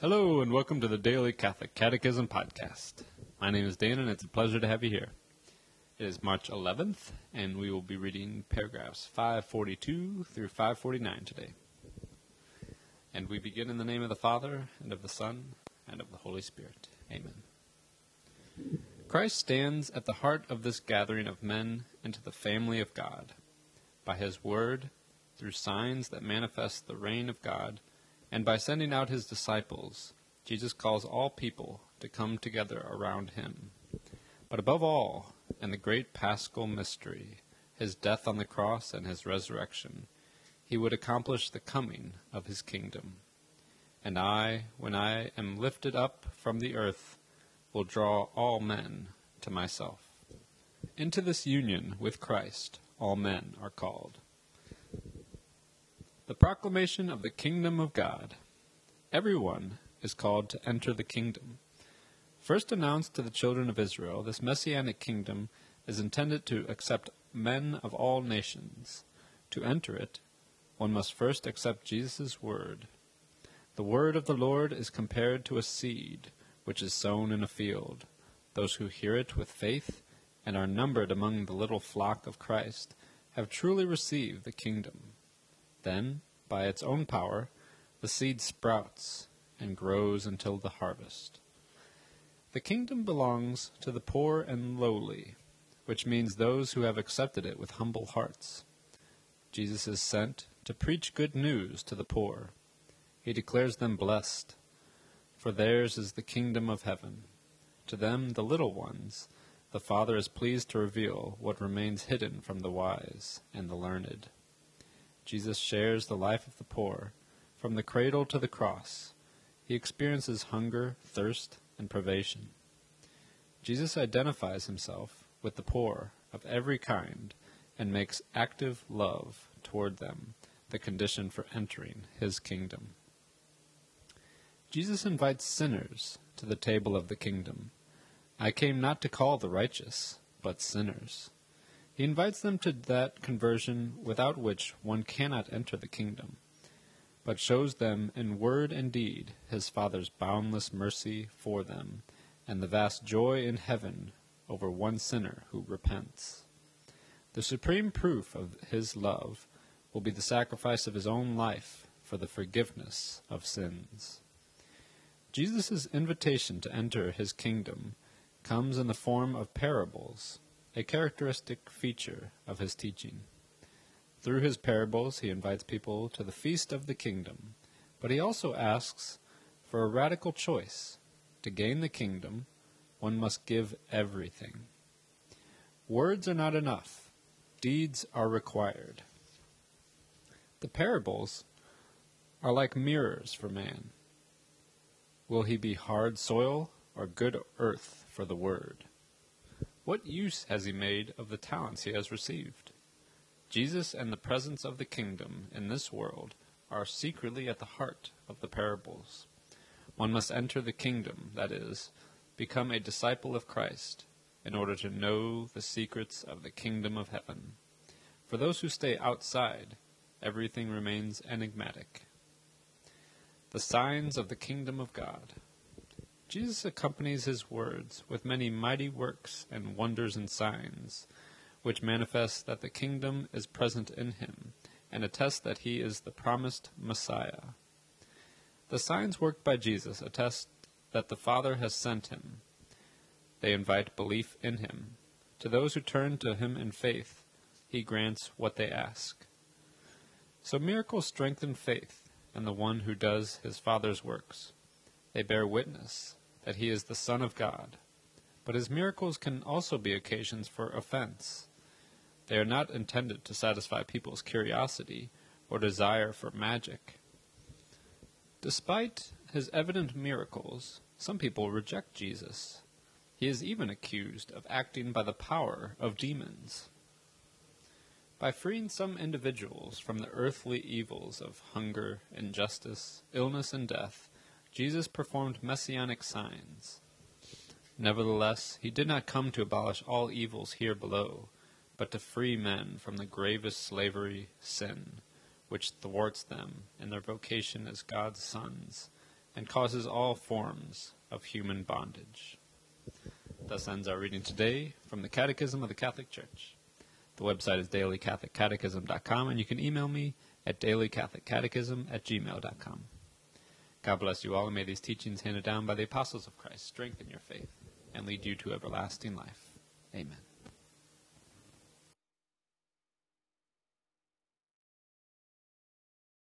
Hello, and welcome to the Daily Catholic Catechism Podcast. My name is Dan, and it's a pleasure to have you here. It is March 11th, and we will be reading paragraphs 542 through 549 today. And we begin in the name of the Father, and of the Son, and of the Holy Spirit. Amen. Christ stands at the heart of this gathering of men into the family of God. By his word, through signs that manifest the reign of God, and by sending out his disciples, Jesus calls all people to come together around him. But above all, in the great paschal mystery, his death on the cross and his resurrection, he would accomplish the coming of his kingdom. And I, when I am lifted up from the earth, will draw all men to myself. Into this union with Christ, all men are called. The proclamation of the kingdom of God. Everyone is called to enter the kingdom. First announced to the children of Israel, this messianic kingdom is intended to accept men of all nations. To enter it, one must first accept Jesus' word. The word of the Lord is compared to a seed which is sown in a field. Those who hear it with faith and are numbered among the little flock of Christ have truly received the kingdom. Then, by its own power, the seed sprouts and grows until the harvest. The kingdom belongs to the poor and lowly, which means those who have accepted it with humble hearts. Jesus is sent to preach good news to the poor. He declares them blessed, for theirs is the kingdom of heaven. To them, the little ones, the Father is pleased to reveal what remains hidden from the wise and the learned. Jesus shares the life of the poor. From the cradle to the cross, he experiences hunger, thirst, and privation. Jesus identifies himself with the poor of every kind and makes active love toward them the condition for entering his kingdom. Jesus invites sinners to the table of the kingdom. I came not to call the righteous, but sinners. He invites them to that conversion without which one cannot enter the kingdom, but shows them in word and deed his Father's boundless mercy for them, and the vast joy in heaven over one sinner who repents. The supreme proof of his love will be the sacrifice of his own life for the forgiveness of sins. Jesus' invitation to enter his kingdom comes in the form of parables a characteristic feature of his teaching. Through his parables, he invites people to the feast of the kingdom, but he also asks for a radical choice. To gain the kingdom, one must give everything. Words are not enough, deeds are required. The parables are like mirrors for man. Will he be hard soil or good earth for the word? What use has he made of the talents he has received? Jesus and the presence of the kingdom in this world are secretly at the heart of the parables. One must enter the kingdom, that is, become a disciple of Christ, in order to know the secrets of the kingdom of heaven. For those who stay outside, everything remains enigmatic. The signs of the kingdom of God. Jesus accompanies his words with many mighty works and wonders and signs, which manifest that the kingdom is present in him, and attest that he is the promised Messiah. The signs worked by Jesus attest that the Father has sent him. They invite belief in him. To those who turn to him in faith, he grants what they ask. So miracles strengthen faith in the one who does his Father's works. They bear witness that he is the Son of God. But his miracles can also be occasions for offense. They are not intended to satisfy people's curiosity or desire for magic. Despite his evident miracles, some people reject Jesus. He is even accused of acting by the power of demons. By freeing some individuals from the earthly evils of hunger, injustice, illness, and death, Jesus performed messianic signs. Nevertheless, he did not come to abolish all evils here below, but to free men from the gravest slavery, sin, which thwarts them in their vocation as God's sons, and causes all forms of human bondage. Thus ends our reading today from the Catechism of the Catholic Church. The website is dailycatholiccatechism.com, and you can email me at dailycatholiccatechism at gmail.com. God bless you all, and may these teachings handed down by the apostles of Christ strengthen your faith and lead you to everlasting life. Amen.